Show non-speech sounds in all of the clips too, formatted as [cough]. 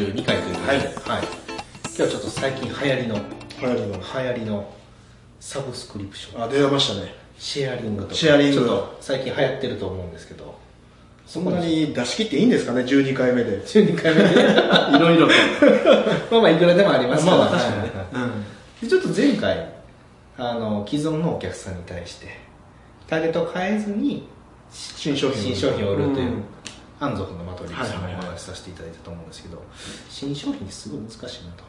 32回ということで、はい。はい、今日はちょっと最近流行りの、流行りの。流行りのサブスクリプション、あ出ましたね。シェアリングとか、シェアリングと。最近流行ってると思うんですけど、そんなに出し切っていいんですかね？12回目で。12回目で、[laughs] いろいろと。[laughs] まあまあいくらでもありますけど、まあまあ確かにね。はいはいでちょっと前回、あの、既存のお客さんに対して、ターゲットを変えずに、新商品新商品を売るという、うん安族のマトリックスのお話しさせていただいたと思うんですけど、新商品ってすごい難しいなと。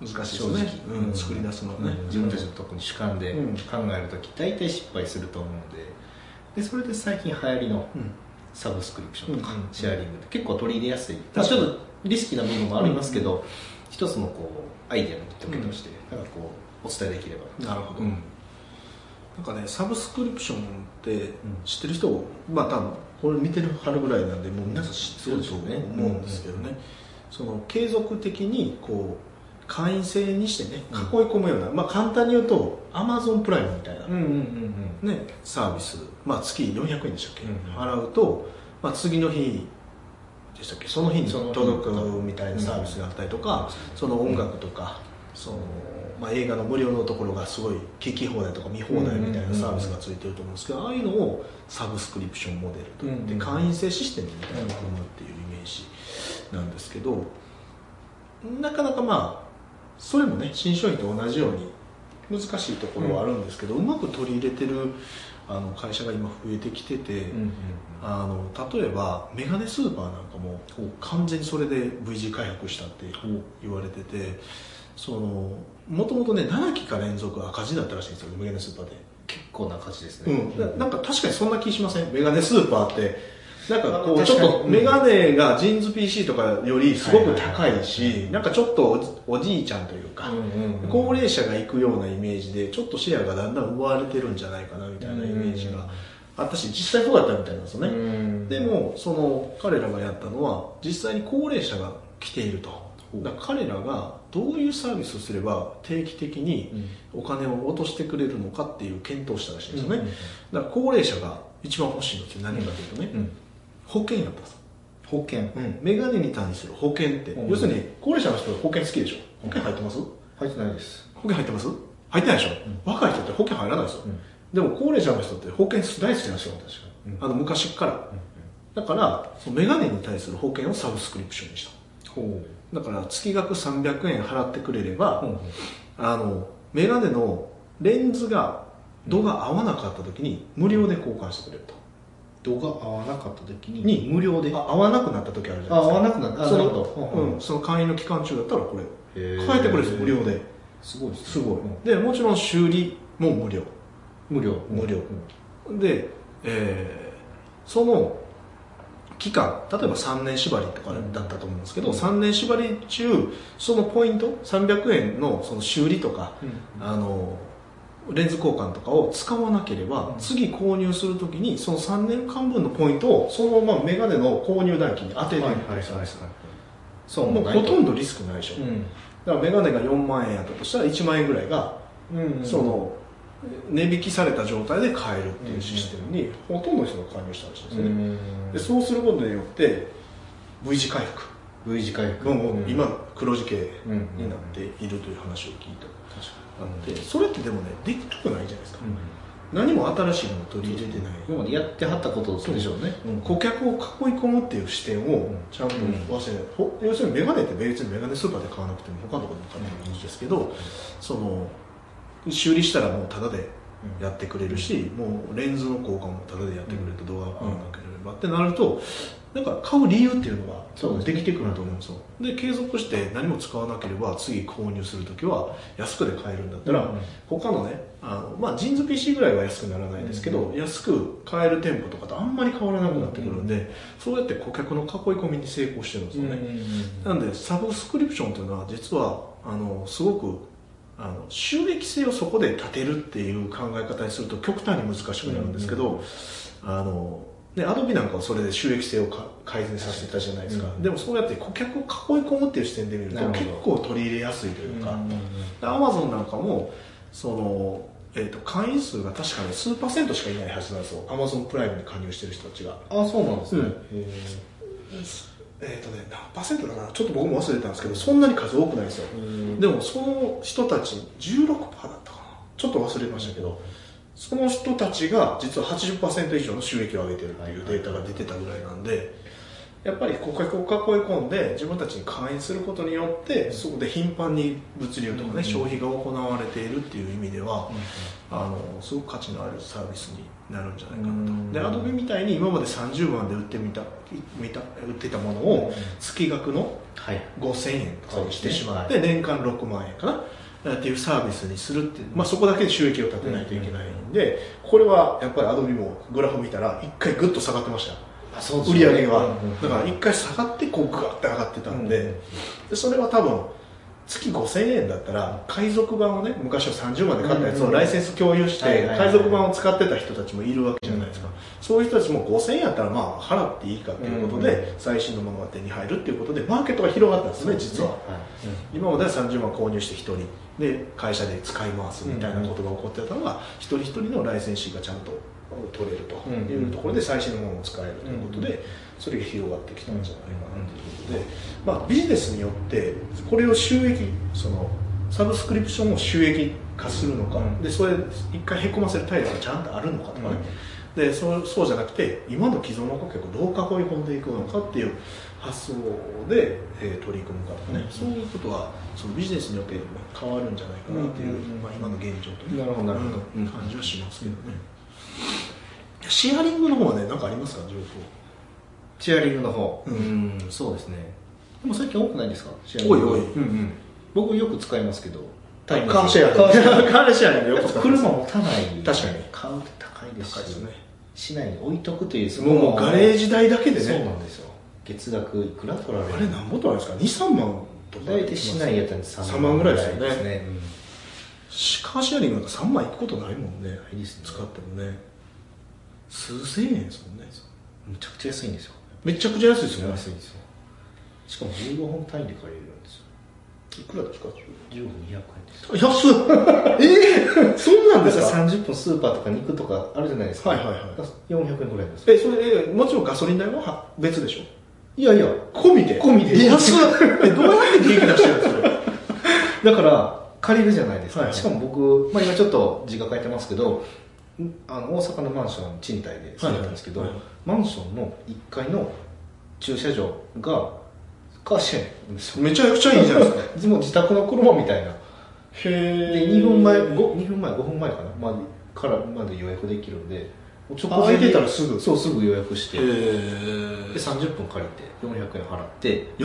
難しいですね。正直、うん。作り出すのはね。うん。自分たちの特に主観でうん。考えるとき大体失敗すると思うので。でそれで最近流行りのうん。サブスクリプションとかうん。シェアリングって結構取り入れやすい、まあ、ちょっとリスキーな部分もありますけど、一つのこうアイデアのきっかけとして、なんかこうお伝えできれば。なるほど。うん。なんかねサブスクリプションって知ってる人、まあ多分これ見てる春ぐらいなんでもう皆さん知ってるとそうですよね。思うんですけどね。その継続的にこう会員制にしてね囲い込むような、まあ簡単に言うとアマゾンプライムみたいな、うんうんうんね、サービス、まあ、月400円でしたっけ、うん払うと、まあ、次の日でしたっけ？その日に届くみたいなサービスがあったりとか、その音楽とか、そのまあ、映画の無料のところがすごい聞き放題とか見放題みたいなサービスがついてると思うんですけど、ああいうのをサブスクリプションモデルといって、うん会員制システムみたいなのを組むっていうイメージなんですけどなかなかまあそれもね新商品と同じように難しいところはあるんですけど、うまく取り入れてるあの会社が今増えてきてて、うんうんあの例えばメガネスーパーなんかも完全にそれで V 字開発したって言われててそのもともとね7期か連続赤字だったらしいんですよメガネスーパーで、結構な価値ですね、うん、ななんか確かにそんな気しません？メガネスーパーって。なんかこあうちょっとメガネがジーンズ PC とかよりすごく高はいしなんかちょっとおじいちゃんというか、うんうんうん。高齢者が行くようなイメージでちょっとシェアがだんだん奪われてるんじゃないかなみたいなイメージがあったし実際そうだったみたいなんですよね、うん。でもその彼らがやったのは実際に高齢者が来ていると。だから彼らがどういうサービスをすれば定期的にお金を落としてくれるのかっていう検討をしたらしいんですよね、うんうんうん。だから高齢者が一番欲しいのって何かというとね、うん保険やったんです保険。うん、メガネに対する保険って、うん。要するに高齢者の人は保険好きでしょ。保険入ってます？入ってないです。保険入ってます？入ってないでしょ、若い人って保険入らないですよ、うん。でも高齢者の人って保険大好きなんですよ。確かにあの昔から、だからそのメガネに対する保険をサブスクリプションにした。ほだから月額300円払ってくれれば、うあのメガネのレンズが度が合わなかった時に無料で交換してくれると、度が合わなかった時にに無料で？あ合わなくなった時あるじゃあないですか。合わなくなった。あその,、うん、その会員の期間中だったらこれ。変えてくれるんですよ無料で。すごいですすごい、うん。でもちろん修理も無料。無料。無料。で、えーその期間例えば3年縛りとかだったと思うんですけど、うん3年縛り中そのポイント300円のその修理とか、あのレンズ交換とかを使わなければ、うん。次購入するときにその3年間分のポイントをそのままメガネの購入代金に当てるはいっていうサービスそうもうほとんどリスクないでしょ、うん。だからメガネが4万円やったとしたら1万円ぐらいが、うん。その値引きされた状態で買えるっていうシステムにほとんどの人が加入したらしいんですよね、でそうすることによって V 字回復。V 字回復。がもううん。今黒字系うんになっているという話を聞いた。確かあってそれってでもねできなくないじゃないですか、に何も新しいものを取り入れてない、今までやってはったことでしょうね。う。ん。顧客を囲い込むっていう視点をちゃんと忘れない、ほ要するにメガネって別にメガネスーパーで買わなくても他のところで買ってもいいんですけど、その修理したらもうタダでやってくれるし、もうレンズの交換もタダでやってくれると動画が合わなければってなるとなんか買う理由っていうのができてくると思うんですよ。で継続して何も使わなければ次購入するときは安くで買えるんだったら、うん他のねあの、まあ、ジーンズ PC ぐらいは安くならないですけど、安く買える店舗とかとあんまり変わらなくなってくるんで、そうやって顧客の囲い込みに成功してるんですよね、なんでサブスクリプションというのは実はあのすごくあの収益性をそこで立てるっていう考え方にすると極端に難しくなるんですけど、あのね、アドビなんかはそれで収益性をか改善させてたじゃないですか、うんでもそうやって顧客を囲い込むっていう視点で見ると結構取り入れやすいというか、うんアマゾンなんかもその、えー、と会員数が確かに数パーセントしかいないはずなんですよ。アマゾンプライムに加入してる人たちが。あそうなんですね。うん。へえっ、とね何パーセントだな？ちょっと僕も忘れたんですけどそんなに数多くないですよ。でもその人たち16%だったかな？ちょっと忘れましたけど、その人たちが実は80%以上の収益を上げてるっていうデータが出てたぐらいなんで、やっぱり顧客を囲い込んで自分たちに会員することによってそこで頻繁に物流とかね、消費が行われているっていう意味では、あのすごく価値のあるサービスになるんじゃないかなと、でアドビみたいに今まで30万で売ってみた見た売ってたものを月額のはい。5000円とかにしてしまって、年間6万円かなっていうサービスにするっていう、まあ、そこだけで収益を立てないといけないんで、これはやっぱりアドビもグラフ見たら1回グッと下がってました売り上げが、だから1回下がってこうグワッて上がってたんで,、うんでそれは多分月5000円だったら海賊版をね昔は30万で買ったやつをライセンス共有して海賊版を使ってた人たちもいるわけじゃないですか、そういう人たちも5000円やったらまあ払っていいかっていうことで最新のものが手に入るっていうことでマーケットが広がったんですね実は、今までは30万購入して1人で会社で使い回すみたいなことが起こってたのが一人一人のライセンシーがちゃんと取れるというところで最新のものを使えるということでそれが広がってきたんじゃないかなということで、まあ、ビジネスによってこれを収益そのサブスクリプションを収益化するのか、でそれ一回へこませる体力がちゃんとあるのかとかね、でそうそうじゃなくて今の既存の顧客をどう囲い込んでいくのかっていう発想で、えー取り組むかとかね、そういうことはそのビジネスによって変わるんじゃないかなっていう、まあ、今の現状というなるほどなるほど。うん。感じはしますけどね、シェアリングの方はね何かありますか情報？チェアリングの方。ううんんそうですね。でも最近多くないですか？シェアリング。多い多いうんうん。僕よく使いますけどカーシェア。カーシェア。カーシェアリングよく使います。車持たない確かに。買うって高いですし高いですよね。市内に置いとくというそもうもうガレージ代だけでそうねなんですよ。月額いくら取られるあれ何ぼ取られるんですか？23万大体市内やったら3万ぐらいですよね。ですね。カーシェアリングなんか3万いくことないもんね。ね。使ってもね。数千円ですもんね。むちゃくちゃ安いんですよ。めちゃくちゃ安いですよね。安いですよ。しかも15本単位で借りれるんですよ。いくらですか？15分200円です。よ安っ。[laughs] えー、そんなんですか？30分スーパーとか肉とかあるじゃないですか。はいはいはい。400円ぐらいです。よえそれえもちろんガソリン代は別でしょ？いやいや込みで？込みで。[laughs] え安っえどうやって利益出してるんですか？[laughs] だから借りるじゃないですか、はいはい。しかも僕、まあ、今ちょっと実家帰ってますけどんあの大阪のマンション賃貸で住んでたんですけど、はいはい。マンションの1階の駐車場がカーシェアなんですよ。めちゃくちゃいいじゃないですか。[laughs] もう自宅の車みたいな。へで2分前 5, 2分前5分前かな？までからまで予約できるんで空いてたらすぐ？そうすぐ予約して。へでえ30分借りて400円払ってス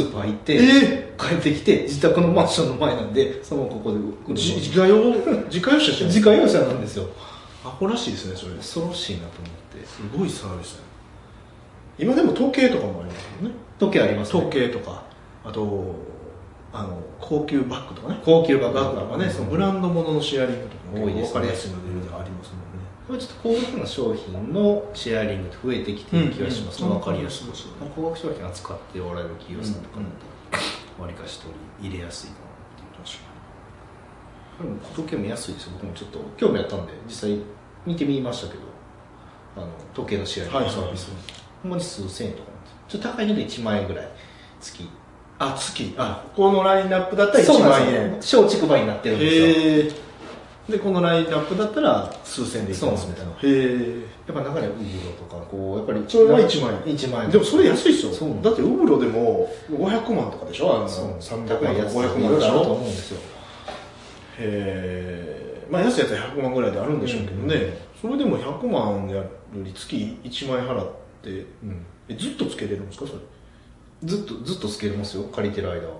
ーパー行って、え帰ってきて自宅のマンションの前なんでそのここで自家用自家用車自家用車なんですよ。アホらしいですねそれ。す恐ろしいなと思って。ごいサービスだ今でも時計とかもありますもんね。時計ありますね。時計とか。あとあの高級バッグとかね。高級バッグとかね、そのブランド物のシェアリングとかも多いですね。分かりやすいのでありますもんね。これちょっと高額な商品のシェアリングって増えてきてる気がします、うんうん。分かりやすくそうそうそう高額商品扱っておられる企業さんとかだったらわりかし取り入れやすいかなっていう確かでも時計も安いですよ。僕もちょっと興味あったんで実際見てみましたけどあの時計のシェアリングのサービス、ほんまに数千円とかなんです。よちょっと高いので1万円ぐらい月あ月。あこのラインナップだったら1そうな万円小畜売になってるんですよ。でこのラインナップだったら数千でいきますみたいな。へえやっぱ中にはウブロとかこうやっぱりそれは1万円。1万円。でもそれ安いっすよ。だってウブロでも500万とかでしょ？あのそう300万とか高いやつ500万でしいろいろあるとょ思うんですよ。へえまあ安いやつは100万ぐらいであるんでしょうけどね、それでも100万やより月1万円払ってうん。えずっとつけれるんですかそれ？ずっとずっとつけれますよ借りてる間は。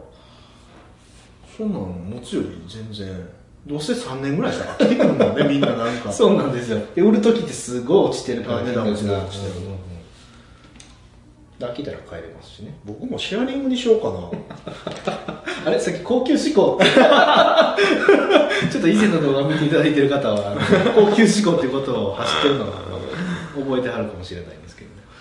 そんなん持つより全然どうせ3年ぐらいしたら飽きてくるもんねみんななんか。[laughs] そうなんですよ。で売る時ってすごい落ちてるからあ値段もすごい落ちてるうんうん。飽きたら帰れますしね。僕もシェアリングにしようかな。[laughs] あれ？さっき高級志向。[laughs] ちょっと以前の動画見ていただいてる方は高級志向っていうことを走ってるのを覚えてはるかもしれないんです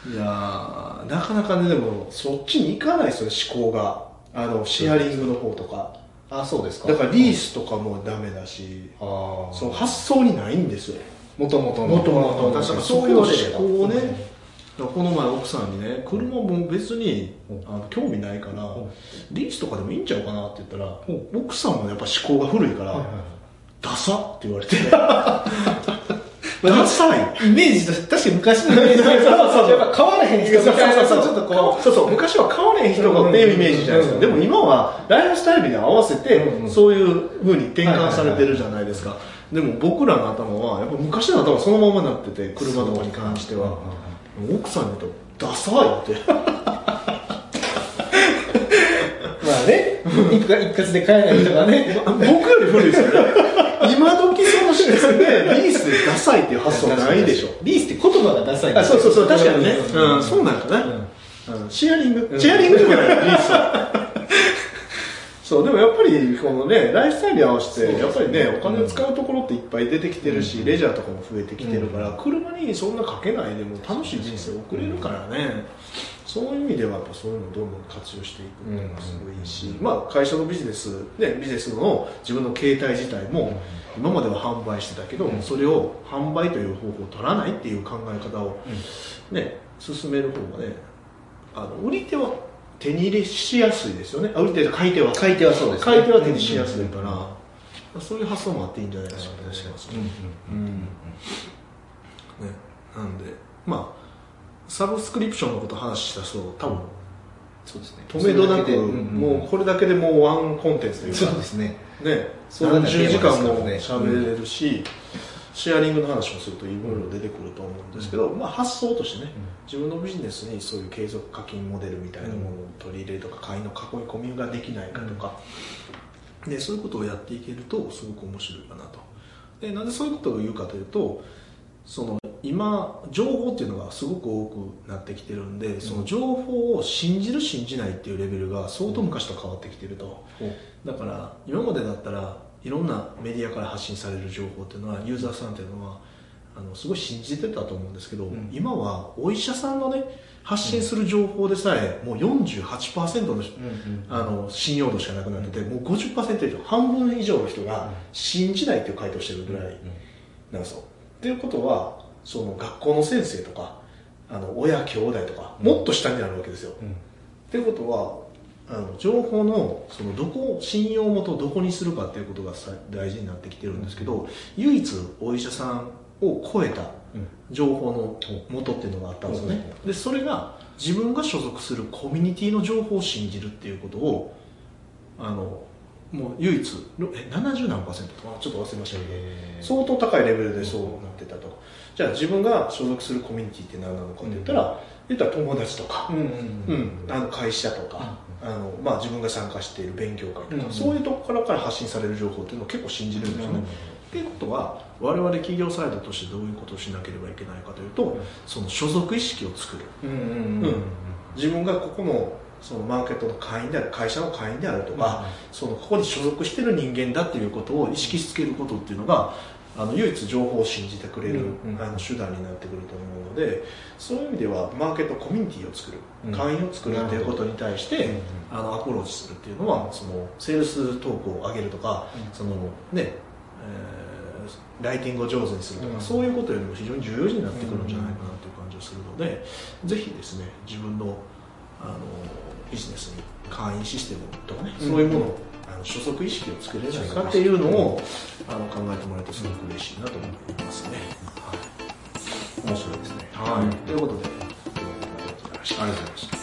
いやーなかなかねでもそっちに行かないですよね思考が。あのシェアリングの方とか。あそうですか。だからリースとかもダメだしああその発想にないんですよ。もともともともと確かにそういう思考をねだ。からこの前奥さんにね車も別にうん。あの興味ないからん。リースとかでもいいんちゃうかなって言ったら奥さんもやっぱ思考が古いからダサって言われて [laughs] ダサいイメージと確かに昔のイメージそうそうやっぱ変わらへん人みたいなちょっとこそうそう。昔は変われへん人がっていうイメージじゃないですか、うん。でも今はライフスタイルに合わせてそういう風に転換されてるじゃないですか。でも僕らの頭はやっぱ昔の頭そのままになってて車とかに関しては。奥さんに言うとダサいって。[laughs] まあね。一括で買えない人がね。僕より古いですよね今時その視点でリースでダサいっていう発想ないでしょ。リースって言葉がダサい。あそうそうそう。確かにね。うん。うん。そうなんかな、うん。うん。シェアリング、シェアリングじゃないリースはそうでもやっぱりこのねライフスタイルに合わせてやっぱりねお金を使うところっていっぱい出てきてるし、レジャーとかも増えてきてるから、車にそんなかけないでも楽しい人生を送れるからね、そういう意味ではやっぱそういうのをどんどん活用していくっていうのがすごいいいし、まあ会社のビジネスねビジネスの自分の携帯自体も今までは販売してたけど、うん。それを販売という方法を取らないっていう考え方をね進める方がねあの売り手は手に入れしやすいですよね。あ売り手と買い手は。買い手はそうですね。買い手は手にしやすいから、そういう発想もあっていいんじゃないかなと思います。ね。うんねなんでまあサブスクリプションのこと話した人多分。そうですね。止めどなく、それだけで。うんうん。もうこれだけでもうワンコンテンツというか。そうですね。ね、そうだね。何十時間も喋れるし、シェアリングの話もするといろいろ出てくると思うんですけど、まあ、発想としてね、自分のビジネスにそういう継続課金モデルみたいなものを取り入れるとか会員の囲い込みができないかとか、でそういうことをやっていけるとすごく面白いかなと。でなんでそういうことを言うかというとその今情報っていうのがすごく多くなってきてるんでその情報を信じる信じないっていうレベルが相当昔と変わってきてると、だから今までだったらいろんなメディアから発信される情報っていうのはユーザーさんっていうのはあのすごい信じてたと思うんですけど、ん。今はお医者さんのね発信する情報でさえもう48%の,、あの信用度しかなくなってて、もう50%以上半分以上の人が信じないっていう回答してるぐらいなんですよ。っていうことはその学校の先生とかあの親兄弟とかもっと下になるわけですよ。っていうことはあの情報のそのどこ信用元をどこにするかっていうことがさ大事になってきてるんですけど、唯一お医者さんを超えた情報の元っていうのがあったんですよね、でそれが自分が所属するコミュニティの情報を信じるっていうことをあのもう唯一。え70何パーセント？とかちょっと忘れましたけど相当高いレベルでそうなってたとじゃあ自分が所属するコミュニティって何なのかって言ったら、言ったら友達とか、うんうんうん、あの会社とか、あのまあ、自分が参加している勉強会とか、うんそういうところから発信される情報っていうのを結構信じるんですよね。っていうことは我々企業サイドとしてどういうことをしなければいけないかというと、その所属意識を作る。うんうん。うん。自分がここのそのマーケットの会員である会社の会員であるとか、そのここに所属している人間だっていうことを意識しつけることっていうのがあの唯一情報を信じてくれる、あの手段になってくると思うのでそういう意味ではマーケットコミュニティを作る、うん。会員を作るっていうことに対して、うんあのアプローチするっていうのはそのセールストークを上げるとか、うん。そのね、えーライティングを上手にするとか、うん。そういうことよりも非常に重要になってくるんじゃないかなという感じがするので、ぜひですね自分のあのビジネスに会員システムとかね、うん。そういうものをあの所属意識を作れないか。っていうのをあの考えてもらえるとすごく嬉しいなと思いますね。面白いですね。はい、ということで。ありがとうございました